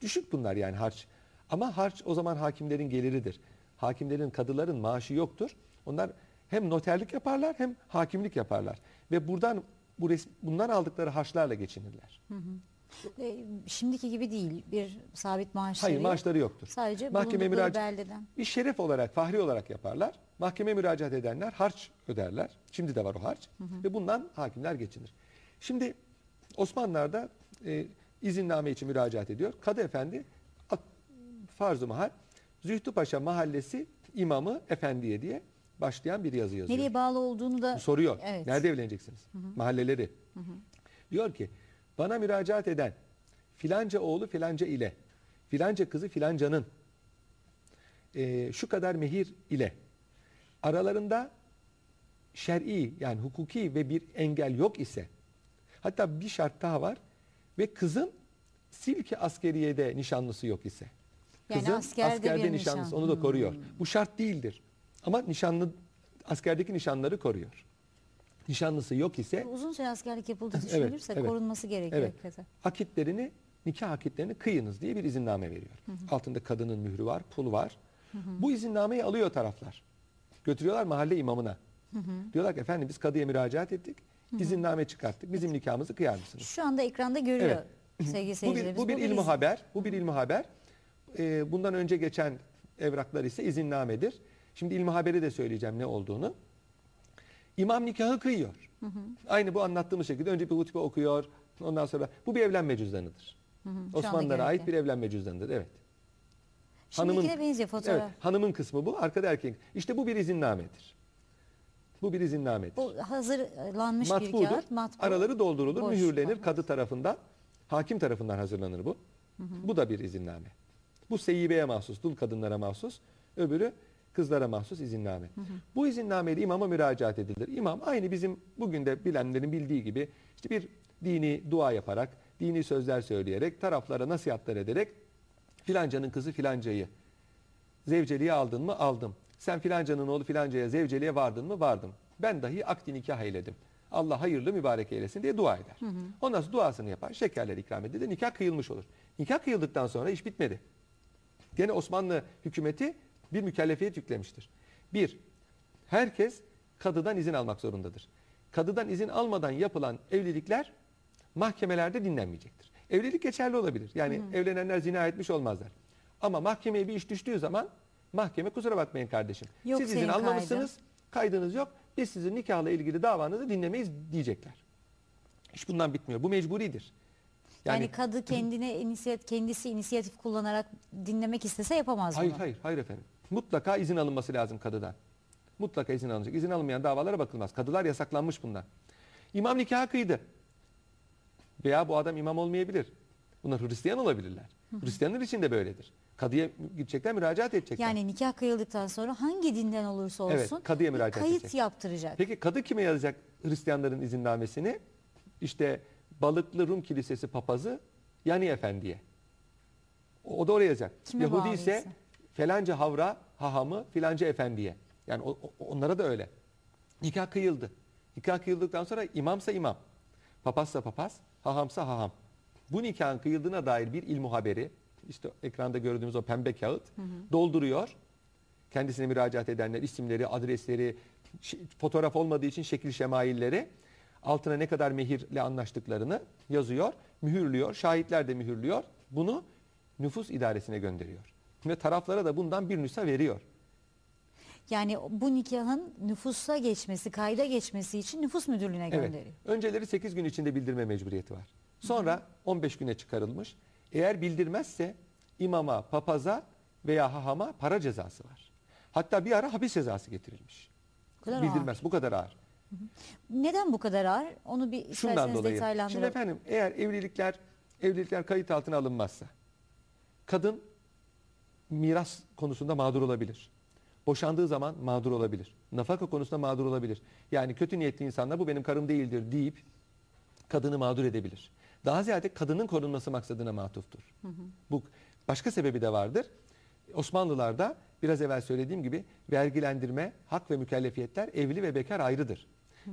Düşük bunlar yani harç. Ama harç o zaman hakimlerin geliridir. Hakimlerin, kadıların maaşı yoktur. Onlar hem noterlik yaparlar hem hakimlik yaparlar. Ve buradan bu res, bundan aldıkları harçlarla geçinirler. E, şimdiki gibi değil. Bir sabit maaşları Hayır maaşları yoktur. Sadece Mahkeme bulundukları müraca- beldeden. Bir şeref olarak, fahri olarak yaparlar. Mahkeme müracaat edenler harç öderler. Şimdi de var o harç. Ve bundan hakimler geçinir. Şimdi Osmanlılar'da e, izinname için müracaat ediyor. Kadı Efendi farz-ı mahal Zühtü Paşa Mahallesi imamı efendiye diye başlayan bir yazı yazıyor. Nereye bağlı olduğunu da Soruyor. Evet. Nerede evleneceksiniz? Mahalleleri. Diyor ki bana müracaat eden filanca oğlu filanca ile filanca kızı filancanın e, şu kadar mehir ile aralarında şer'i yani hukuki ve bir engel yok ise hatta bir şart daha var ve kızın silki askeriyede nişanlısı yok ise Yani kızın askerde bir nişanlısı nişan. onu da koruyor. Bu şart değildir. Ama nişanlı askerdeki nişanları koruyor. Nişanlısı yok ise uzun süre askerlik yapıldığı Evet, düşünülürse evet. korunması gerekiyor Evet. hakikaten. akitlerini, nikah akitlerini kıyınız diye bir izinname veriyor. Altında kadının mührü var, pul var. Bu izinnameyi alıyor taraflar. Götürüyorlar mahalle imamına. Diyorlar ki efendim biz kadıya müracaat ettik. İzinname çıkarttık. Bizim nikahımızı kıyar mısınız? Şu anda ekranda görüyor Evet. sevgili Bu bir, seyircilerimiz. bu bir ilmi haber. Bu bir ilmi haber. Ee, bundan önce geçen evraklar ise izinnamedir. Şimdi ilmi haberi de söyleyeceğim ne olduğunu. İmam nikahı kıyıyor. Aynı bu anlattığımız şekilde önce bir hutbe okuyor. Ondan sonra bu bir evlenme cüzdanıdır. anda Osmanlılara ait bir evlenme cüzdanıdır. Evet. Şimdikine benziyor fotoğraf. Evet, hanımın kısmı bu. Arkada erkek. İşte bu bir izinnamedir. Bu bir izinnamedir. Bu hazırlanmış bir Matbudur. kağıt. Matbu. Araları doldurulur, Boş mühürlenir kalmaz. kadı tarafından. Hakim tarafından hazırlanır bu. Bu da bir izinname. Bu seyyibeye mahsus, dul kadınlara mahsus. Öbürü kızlara mahsus izinname. Bu izinnameyle imama müracaat edilir. İmam aynı bizim bugün de bilenlerin bildiği gibi işte bir dini dua yaparak, dini sözler söyleyerek, taraflara nasihatler ederek filancanın kızı filancayı Zevceliğe aldın mı? Aldım. Sen filancanın oğlu filancaya zevceliğe vardın mı? Vardım. Ben dahi akdi nikah eyledim. Allah hayırlı mübarek eylesin diye dua eder. Ondan sonra duasını yapar. Şekerler ikram edilir. Nikah kıyılmış olur. Nikah kıyıldıktan sonra iş bitmedi. Gene Osmanlı hükümeti bir mükellefiyet yüklemiştir. Bir, herkes kadıdan izin almak zorundadır. Kadıdan izin almadan yapılan evlilikler mahkemelerde dinlenmeyecektir. Evlilik geçerli olabilir. Yani evlenenler zina etmiş olmazlar. Ama mahkemeye bir iş düştüğü zaman mahkeme kusura bakmayın kardeşim. Yok Siz izin almamışsınız, kaydınız yok. Biz sizin nikahla ilgili davanızı dinlemeyiz diyecekler. İş bundan bitmiyor. Bu mecburidir. Yani, kadı kendine inisiyat, kendisi inisiyatif kullanarak dinlemek istese yapamaz Hayır bunu. hayır hayır efendim. Mutlaka izin alınması lazım kadıdan. Mutlaka izin alınacak. İzin alınmayan davalara bakılmaz. Kadılar yasaklanmış bundan. İmam nikahı kıydı. Veya bu adam imam olmayabilir. Bunlar Hristiyan olabilirler. Hristiyanlar için de böyledir. Kadıya gidecekler, müracaat edecekler. Yani nikah kıyıldıktan sonra hangi dinden olursa olsun Evet, kadıya müracaat kayıt edecek. yaptıracak. Peki kadı kime yazacak Hristiyanların izinnamesini? İşte Balıklı Rum Kilisesi papazı Yani Efendi'ye. O, o da oraya yazacak. Kime Yahudi bağlıysa. ise felanca havra hahamı filanca efendiye. Yani o- o- onlara da öyle. Nikah kıyıldı. Nikah kıyıldıktan sonra imamsa imam, papazsa papaz, hahamsa haham. Bu nikahın kıyıldığına dair bir ilmu haberi, işte ekranda gördüğümüz o pembe kağıt dolduruyor. Kendisine müracaat edenler isimleri, adresleri, fotoğraf olmadığı için şekil şemailleri, altına ne kadar mehirle anlaştıklarını yazıyor, mühürlüyor, şahitler de mühürlüyor. Bunu nüfus idaresine gönderiyor. Ve taraflara da bundan bir nüsa veriyor. Yani bu nikahın nüfusa geçmesi, kayda geçmesi için nüfus müdürlüğüne Evet. gönderiyor. Önceleri 8 gün içinde bildirme mecburiyeti var. Sonra 15 güne çıkarılmış. Eğer bildirmezse imama, papaza veya hahama para cezası var. Hatta bir ara hapis cezası getirilmiş. Bu kadar Bildirmez. Bu kadar ağır. Neden bu kadar ağır? Onu bir Şundan dolayı. detaylandıralım. Şimdi efendim eğer evlilikler evlilikler kayıt altına alınmazsa kadın miras konusunda mağdur olabilir. Boşandığı zaman mağdur olabilir. Nafaka konusunda mağdur olabilir. Yani kötü niyetli insanlar bu benim karım değildir deyip kadını mağdur edebilir. Daha ziyade kadının korunması maksadına matuftur. Bu başka sebebi de vardır. Osmanlılarda biraz evvel söylediğim gibi vergilendirme, hak ve mükellefiyetler evli ve bekar ayrıdır.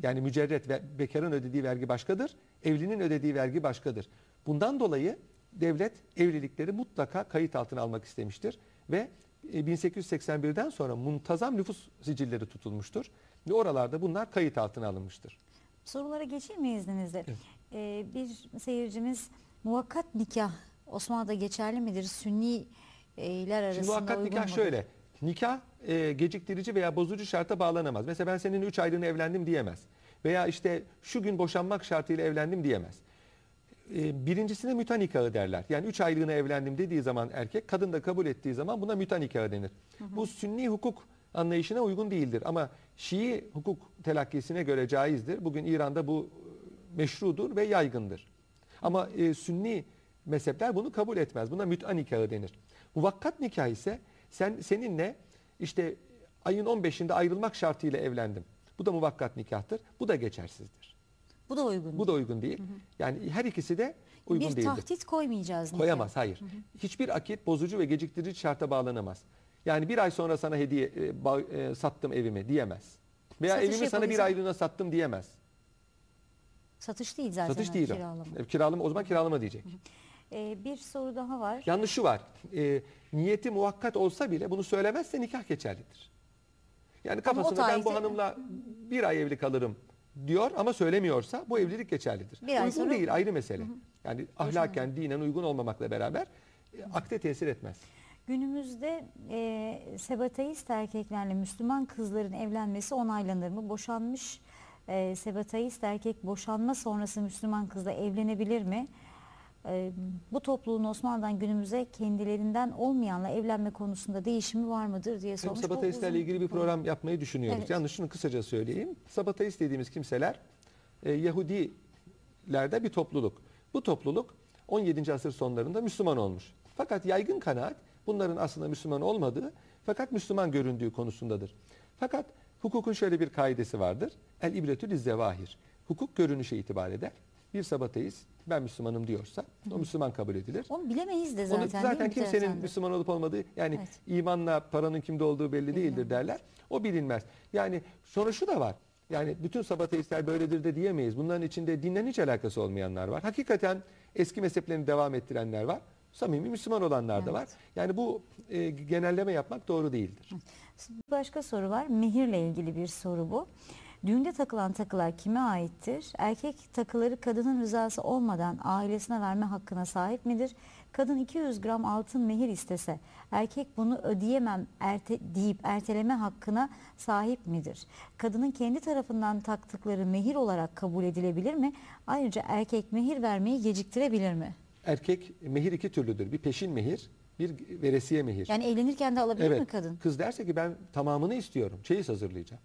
Yani mücerret ve bekarın ödediği vergi başkadır, evlinin ödediği vergi başkadır. Bundan dolayı devlet evlilikleri mutlaka kayıt altına almak istemiştir ve e, 1881'den sonra muntazam nüfus sicilleri tutulmuştur ve oralarda bunlar kayıt altına alınmıştır. Sorulara geçeyim mi izninizle? Ee, bir seyircimiz muvakkat nikah Osmanlı'da geçerli midir? Sünniler arasında Şimdi uygun nikah mudur? şöyle. Nikah e, geciktirici veya bozucu şarta bağlanamaz. Mesela ben senin 3 aylığına evlendim diyemez. Veya işte şu gün boşanmak şartıyla evlendim diyemez. e, birincisine müta nikahı derler. Yani üç aylığına evlendim dediği zaman erkek, kadın da kabul ettiği zaman buna müta nikahı denir. Bu sünni hukuk anlayışına uygun değildir. Ama Şii hukuk telakkisine göre caizdir. Bugün İran'da bu e, meşrudur ve yaygındır. Ama e, sünni mezhepler bunu kabul etmez. Buna müta nikahı denir. Muvakkat nikah ise sen seninle işte ayın 15'inde ayrılmak şartıyla evlendim. Bu da muvakkat nikahtır. Bu da geçersizdir. Bu da uygun. Bu da uygun değil. Yani her ikisi de uygun bir değildir. tahdit koymayacağız. nikaha. Koyamaz, hayır. Hiçbir akit bozucu ve geciktirici şarta bağlanamaz. Yani bir ay sonra sana hediye e, ba- e, sattım evimi diyemez. Veya Satış evimi sana bir aylığına sattım diyemez. Satış değil zaten. Satış o, değil o. kiralama. E, Kiralama, o zaman kiralama diyecek. Ee, bir soru daha var. Yalnız şu var. e, niyeti muhakkat olsa bile bunu söylemezse nikah geçerlidir. Yani o kafasında ben bu hanımla bir ay evli kalırım diyor ama söylemiyorsa bu evlilik geçerlidir. Bir ay uygun sonra- değil ayrı mesele. Yani ahlaken, dinen uygun olmamakla beraber e, akde tesir etmez. Günümüzde e, sebateist erkeklerle Müslüman kızların evlenmesi onaylanır mı? Boşanmış e, sebateist erkek boşanma sonrası Müslüman kızla evlenebilir mi? E, bu topluluğun Osmanlı'dan günümüze kendilerinden olmayanla evlenme konusunda değişimi var mıdır diye sormuş. Sabateistlerle ilgili bir program yapmayı düşünüyoruz. Evet. Yalnız şunu kısaca söyleyeyim. Sabateist dediğimiz kimseler e, Yahudilerde bir topluluk. Bu topluluk 17. asır sonlarında Müslüman olmuş. Fakat yaygın kanaat bunların aslında Müslüman olmadığı fakat Müslüman göründüğü konusundadır. Fakat hukukun şöyle bir kaidesi vardır. El ibretü lizzevahir. Hukuk görünüşe itibar eder. Bir sabateist ben Müslümanım diyorsa o Müslüman kabul edilir. Onu bilemeyiz de Onu zaten. zaten, değil mi kimsenin Mütercen? Müslüman olup olmadığı yani Evet. imanla paranın kimde olduğu belli değildir Bilmiyorum. derler. O bilinmez. Yani sonra şu da var. Yani bütün sabateistler böyledir de diyemeyiz. Bunların içinde dinle hiç alakası olmayanlar var. Hakikaten eski mezheplerini devam ettirenler var. Samimi Müslüman olanlar da var. Yani bu e, genelleme yapmak doğru değildir. Bir başka soru var. Mehirle ilgili bir soru bu. Düğünde takılan takılar kime aittir? Erkek takıları kadının rızası olmadan ailesine verme hakkına sahip midir? Kadın 200 gram altın mehir istese erkek bunu ödeyemem erte, deyip erteleme hakkına sahip midir? Kadının kendi tarafından taktıkları mehir olarak kabul edilebilir mi? Ayrıca erkek mehir vermeyi geciktirebilir mi? Erkek mehir iki türlüdür. Bir peşin mehir, bir veresiye mehir. Yani evlenirken de alabilir evet. mi kadın? Kız derse ki ben tamamını istiyorum. Çeyiz hazırlayacağım.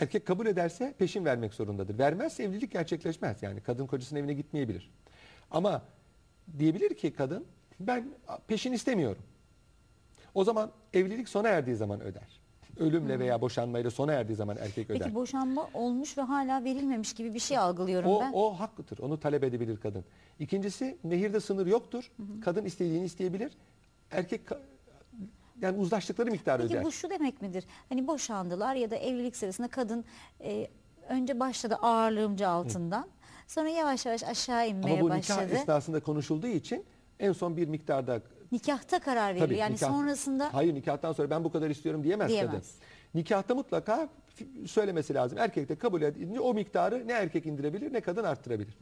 Erkek kabul ederse peşin vermek zorundadır. Vermezse evlilik gerçekleşmez. Yani kadın kocasının evine gitmeyebilir. Ama diyebilir ki kadın ben peşin istemiyorum. O zaman evlilik sona erdiği zaman öder. Ölümle veya boşanmayla sona erdiği zaman erkek öder. Peki boşanma olmuş ve hala verilmemiş gibi bir şey algılıyorum O, ben. o hakkıdır. Onu talep edebilir kadın. İkincisi nehirde sınır yoktur. Kadın istediğini isteyebilir. Erkek yani uzlaştıkları miktarı Peki öder. bu şu demek midir? Hani boşandılar ya da evlilik sırasında kadın e, önce başladı ağırlığımcı altından. Sonra yavaş yavaş aşağı inmeye Ama bu başladı. nikah esnasında konuşulduğu için en son bir miktarda Nikahta karar veriliyor. tabii yani nikah- sonrasında hayır nikahtan sonra ben bu kadar istiyorum diyemez, Diyemez. kadın. Nikahta mutlaka söylemesi lazım. Erkek de kabul edince o miktarı ne erkek indirebilir ne kadın arttırabilir.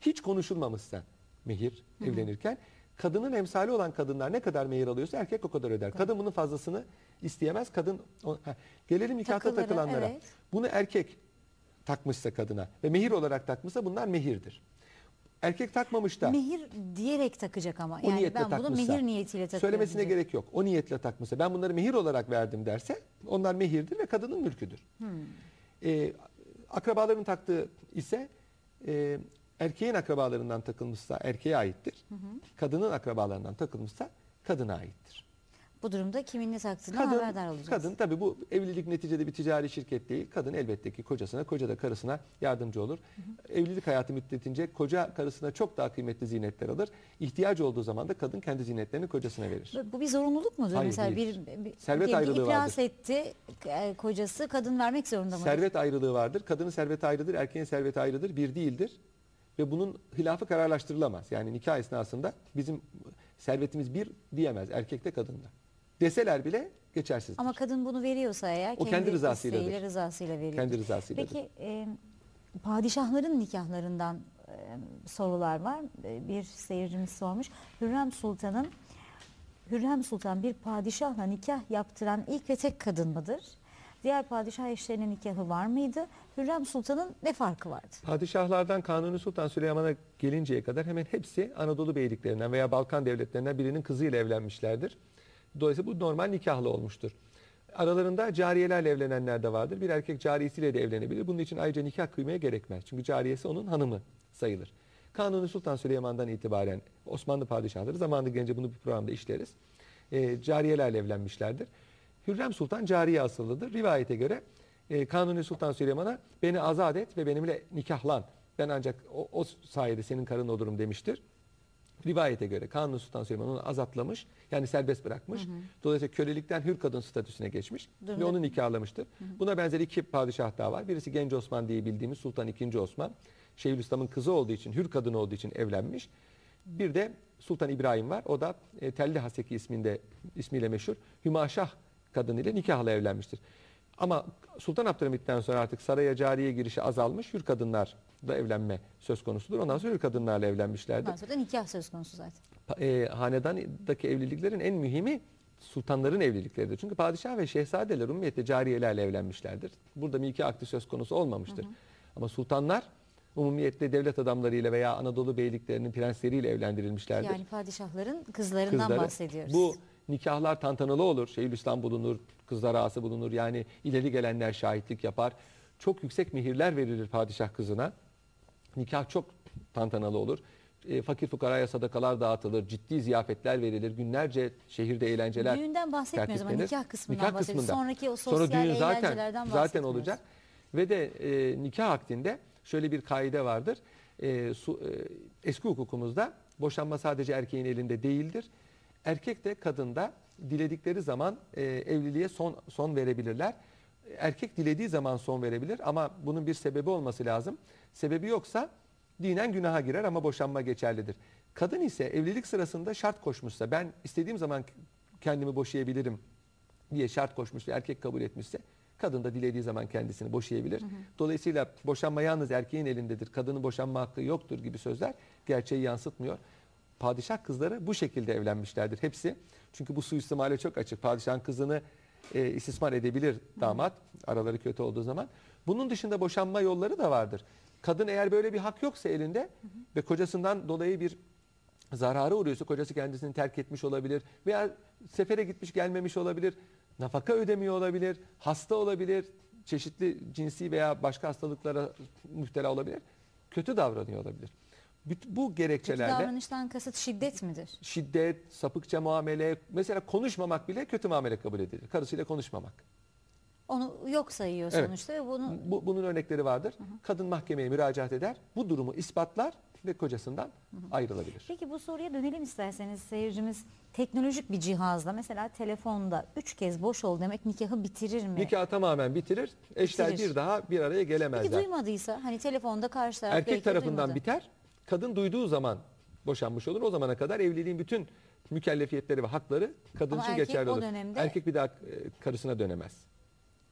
Hiç konuşulmamışsa mehir evlenirken kadının emsali olan kadınlar ne kadar mehir alıyorsa erkek o kadar öder. Kadın bunun fazlasını isteyemez. Kadın o- ha, gelelim nikahta Takıları, takılanlara. evet. Bunu erkek takmışsa kadına ve mehir olarak takmışsa bunlar mehirdir. Erkek takmamış da mehir diyerek takacak ama. o Yani niyetle ben bunu takmışsa, mehir niyetiyle takıyorum. Söylemesine diyecek. gerek yok. O niyetle takmışsa ben bunları mehir olarak verdim derse onlar mehirdir ve kadının mülküdür. Hmm. Ee, akrabaların taktığı ise e, erkeğin akrabalarından takılmışsa erkeğe aittir. Kadının akrabalarından takılmışsa kadına aittir. Bu durumda kimin ne taktığını Kadın, haberdar olacağız. kadın tabii bu evlilik neticede bir ticari şirket değil. Kadın elbette ki kocasına, koca da karısına yardımcı olur. Evlilik hayatı müddetince koca karısına çok daha kıymetli zinetler alır. İhtiyacı olduğu zaman da kadın kendi zinetlerini kocasına verir. Bu- bir zorunluluk mudur? Hayır, Mesela bir, bir Servet ki ayrılığı iflas vardır. etti e, kocası kadın vermek zorunda mıdır? Servet ayrılığı vardır. Kadının serveti ayrıdır, erkeğin serveti ayrıdır. Bir değildir. Ve bunun hilafı kararlaştırılamaz. Yani nikah esnasında bizim servetimiz bir diyemez. Erkekte kadında. Deseler bile geçersizdir. Ama kadın bunu veriyorsa eğer O kendi isteğiyle, rızasıyla veriyor. Kendi rızasıyladır. Peki e, padişahların nikahlarından e, sorular var. E, bir seyircimiz sormuş. Hürrem Sultan'ın Hürrem Sultan bir padişahla nikah yaptıran ilk ve tek kadın mıdır? diğer padişah eşlerinin nikahı var mıydı? Hürrem Sultan'ın ne farkı vardı? Padişahlardan Kanuni Sultan Süleyman'a gelinceye kadar hemen hepsi Anadolu beyliklerinden veya Balkan devletlerinden birinin kızıyla evlenmişlerdir. Dolayısıyla bu normal nikahlı olmuştur. Aralarında cariyelerle evlenenler de vardır. Bir erkek cariyesiyle de evlenebilir. Bunun için ayrıca nikah kıymaya gerekmez. Çünkü cariyesi onun hanımı sayılır. Kanuni Sultan Süleyman'dan itibaren Osmanlı padişahları zamanında gelince bunu bir programda işleriz. E, cariyelerle evlenmişlerdir. Hürrem Sultan cariye asıllıdır. Rivayete göre e, Kanuni Sultan Süleyman'a beni azat et ve benimle nikahlan. Ben ancak o, o sayede senin karın olurum demiştir. Rivayete göre Kanuni Sultan Süleyman onu azatlamış yani serbest bırakmış. Hı hı. Dolayısıyla kölelikten hür kadın statüsüne geçmiş Dur, ve onu nikahlamıştır. Hı hı. Buna benzer iki padişah daha var. Birisi Genç Osman diye bildiğimiz Sultan II. Osman. Şeyhülislam'ın kızı olduğu için, hür kadın olduğu için evlenmiş. Bir de Sultan İbrahim var. O da e, Telli Haseki isminde ismiyle meşhur Hümaşah kadın ile nikahla evlenmiştir. Ama Sultan Abdülhamit'ten sonra artık saraya cariye girişi azalmış. Hür kadınlar da evlenme söz konusudur. Ondan sonra hür kadınlarla evlenmişlerdir. Ondan sonra nikah söz konusu zaten. E, hanedandaki evliliklerin en mühimi sultanların evlilikleridir. Çünkü padişah ve şehzadeler umumiyette cariyelerle evlenmişlerdir. Burada milki akdi söz konusu olmamıştır. Hı hı. Ama sultanlar umumiyette devlet adamlarıyla veya Anadolu beyliklerinin prensleriyle evlendirilmişlerdir. Yani padişahların kızlarından Kızları, bahsediyoruz. Bu nikahlar tantanalı olur. Şeyhülislam bulunur, kızlar ağası bulunur. Yani ileri gelenler şahitlik yapar. Çok yüksek mihirler verilir padişah kızına. Nikah çok tantanalı olur. E, fakir fukaraya sadakalar dağıtılır, ciddi ziyafetler verilir, günlerce şehirde eğlenceler Düğünden bahsetmiyoruz ama nikah kısmından nikah bahsediyoruz. Sonraki o sosyal Sonra düğün zaten, zaten olacak. Ve de e, nikah akdinde şöyle bir kaide vardır. E, su, e, eski hukukumuzda boşanma sadece erkeğin elinde değildir. Erkek de kadın da diledikleri zaman e, evliliğe son son verebilirler. Erkek dilediği zaman son verebilir ama bunun bir sebebi olması lazım. Sebebi yoksa dinen günaha girer ama boşanma geçerlidir. Kadın ise evlilik sırasında şart koşmuşsa ben istediğim zaman kendimi boşayabilirim diye şart koşmuş ve erkek kabul etmişse kadın da dilediği zaman kendisini boşayabilir. Hı hı. Dolayısıyla boşanma yalnız erkeğin elindedir. Kadının boşanma hakkı yoktur gibi sözler gerçeği yansıtmıyor. Padişah kızları bu şekilde evlenmişlerdir hepsi. Çünkü bu suistimale çok açık. Padişahın kızını e, istismar edebilir damat araları kötü olduğu zaman. Bunun dışında boşanma yolları da vardır. Kadın eğer böyle bir hak yoksa elinde hı hı. ve kocasından dolayı bir zararı uğruyorsa kocası kendisini terk etmiş olabilir veya sefere gitmiş gelmemiş olabilir, nafaka ödemiyor olabilir, hasta olabilir, çeşitli cinsi veya başka hastalıklara müptela olabilir, kötü davranıyor olabilir. Bu gerekçelerle... Kötü davranıştan kasıt şiddet midir? Şiddet, sapıkça muamele, mesela konuşmamak bile kötü muamele kabul edilir. Karısıyla konuşmamak. Onu yok sayıyor sonuçta evet. ve bunu... Bu, bunun örnekleri vardır. Hı hı. Kadın mahkemeye müracaat eder, bu durumu ispatlar ve kocasından hı hı. ayrılabilir. Peki bu soruya dönelim isterseniz seyircimiz teknolojik bir cihazla mesela telefonda üç kez boş ol demek nikahı bitirir mi? Nikahı tamamen bitirir. Eşler bitirir. bir daha bir araya gelemezler. Peki duymadıysa hani telefonda karşı taraf Erkek tarafından duymadı. biter. Kadın duyduğu zaman boşanmış olur. O zamana kadar evliliğin bütün mükellefiyetleri ve hakları kadın Ama için geçerli olur. Dönemde... Erkek bir daha e, karısına dönemez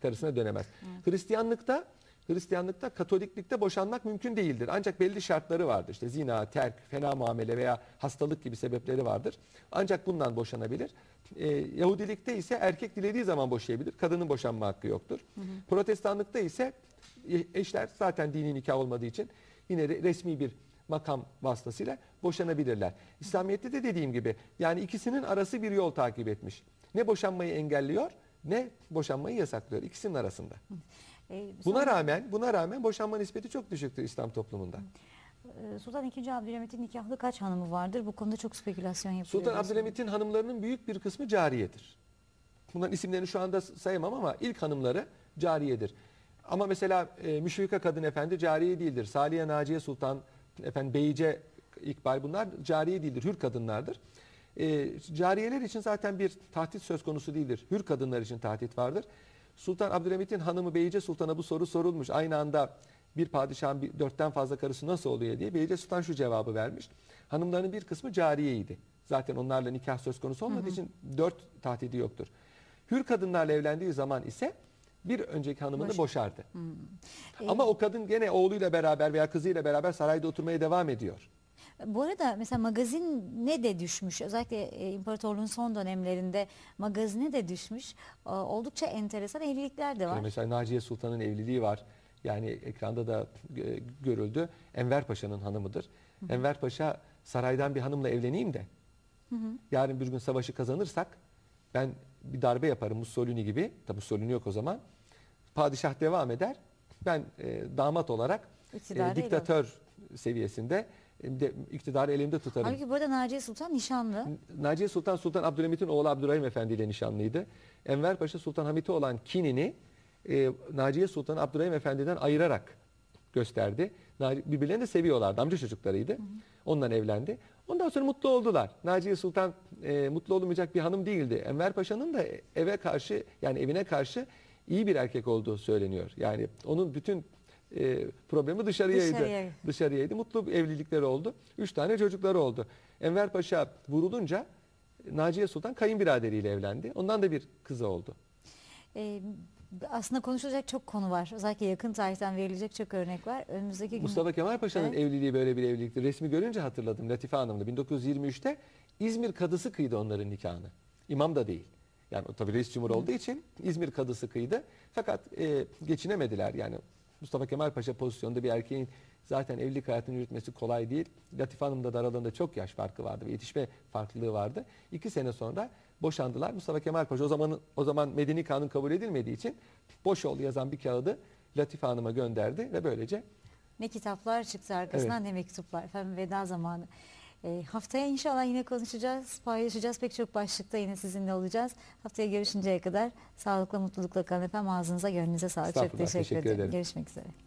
karısına dönemez. Hristiyanlıkta Hristiyanlıkta Katoliklikte boşanmak mümkün değildir. Ancak belli şartları vardır. İşte zina, terk, fena muamele veya hastalık gibi sebepleri vardır. Ancak bundan boşanabilir. Ee, Yahudilikte ise erkek dilediği zaman boşayabilir. Kadının boşanma hakkı yoktur. Protestanlıkta ise e, eşler zaten dini nikah olmadığı için yine resmi bir makam vasıtasıyla boşanabilirler. İslamiyet'te de dediğim gibi yani ikisinin arası bir yol takip etmiş. Ne boşanmayı engelliyor ne boşanmayı yasaklıyor ikisinin arasında. E, buna rağmen buna rağmen boşanma nispeti çok düşüktür İslam toplumunda. E, Sultan II. Abdülhamit'in nikahlı kaç hanımı vardır? Bu konuda çok spekülasyon yapılıyor. Sultan Abdülhamit'in hanımlarının büyük bir kısmı cariyedir. Bunların isimlerini şu anda sayamam ama ilk hanımları cariyedir. Ama mesela e, Müşfika Kadın Efendi cariye değildir. Saliye Naciye Sultan efendim Beyce İkbal bunlar cariye değildir. Hür kadınlardır. E, cariyeler için zaten bir tahdit söz konusu değildir. Hür kadınlar için tahdit vardır. Sultan Abdülhamit'in hanımı Beyce Sultan'a bu soru sorulmuş. Aynı anda bir padişahın bir, dörtten fazla karısı nasıl oluyor diye. Beyce Sultan şu cevabı vermiş. Hanımların bir kısmı cariyeydi. Zaten onlarla nikah söz konusu olmadığı hı hı. için dört tahdidi yoktur. Hür kadınlarla evlendiği zaman ise bir önceki hanımını Boş. boşardı. Hmm. Ama ee, o kadın gene oğluyla beraber veya kızıyla beraber sarayda oturmaya devam ediyor. Bu arada mesela magazin ne de düşmüş. Özellikle e, imparatorluğun son dönemlerinde magazine de düşmüş. E, Oldukça enteresan evlilikler de var. Yani mesela Naciye Sultan'ın evliliği var. Yani ekranda da e, görüldü. Enver Paşa'nın hanımıdır. Enver Paşa saraydan bir hanımla evleneyim de yarın bir gün savaşı kazanırsak ben bir darbe yaparım Mussolini gibi. Tabi Mussolini yok o zaman. Padişah devam eder. Ben e, damat olarak e, İktidarı diktatör seviyesinde e, de, iktidarı elimde tutarım. Halbuki burada Naciye Sultan nişanlı. Naciye Sultan Sultan Abdülhamit'in oğlu Abdurrahim Efendi ile nişanlıydı. Enver Paşa Sultan Hamit'e olan kinini e, Naciye Sultan Abdurrahim Efendi'den ayırarak gösterdi. Birbirlerini de seviyorlardı. Amca çocuklarıydı. Ondan evlendi. Ondan sonra mutlu oldular. Naciye Sultan e, mutlu olmayacak bir hanım değildi. Enver Paşa'nın da eve karşı yani evine karşı iyi bir erkek olduğu söyleniyor. Yani onun bütün e, problemi dışarıyaydı. Dışarıya. Dışarıyaydı. Mutlu evlilikleri oldu. Üç tane çocukları oldu. Enver Paşa vurulunca Naciye Sultan kayınbiraderiyle evlendi. Ondan da bir kızı oldu. E, aslında konuşulacak çok konu var. Özellikle yakın tarihten verilecek çok örnek var. Önümüzdeki gün Mustafa Kemal Paşa'nın Evet. evliliği böyle bir evlilikti. Resmi görünce hatırladım Latife Hanım'la. 1923'te İzmir kadısı kıydı onların nikahını. İmam da değil. Yani o tabii reis cumhur olduğu için İzmir kadısı kıydı. Fakat e, geçinemediler. Yani Mustafa Kemal Paşa pozisyonda bir erkeğin zaten evlilik hayatını yürütmesi kolay değil. Latife Hanım'da da aralarında çok yaş farkı vardı ve yetişme farklılığı vardı. İki sene sonra boşandılar. Mustafa Kemal Paşa o zaman o zaman medeni kanun kabul edilmediği için boş ol yazan bir kağıdı Latife Hanım'a gönderdi ve böylece Ne kitaplar çıktı arkasından ne mektuplar. Efendim veda zamanı. E, haftaya inşallah yine konuşacağız, paylaşacağız. Pek çok başlıkta yine sizinle olacağız. Haftaya görüşünceye kadar sağlıkla, mutlulukla kalın efendim. Ağzınıza, gönlünüze sağlık. Çok teşekkür, teşekkür ederim. ederim. Görüşmek üzere.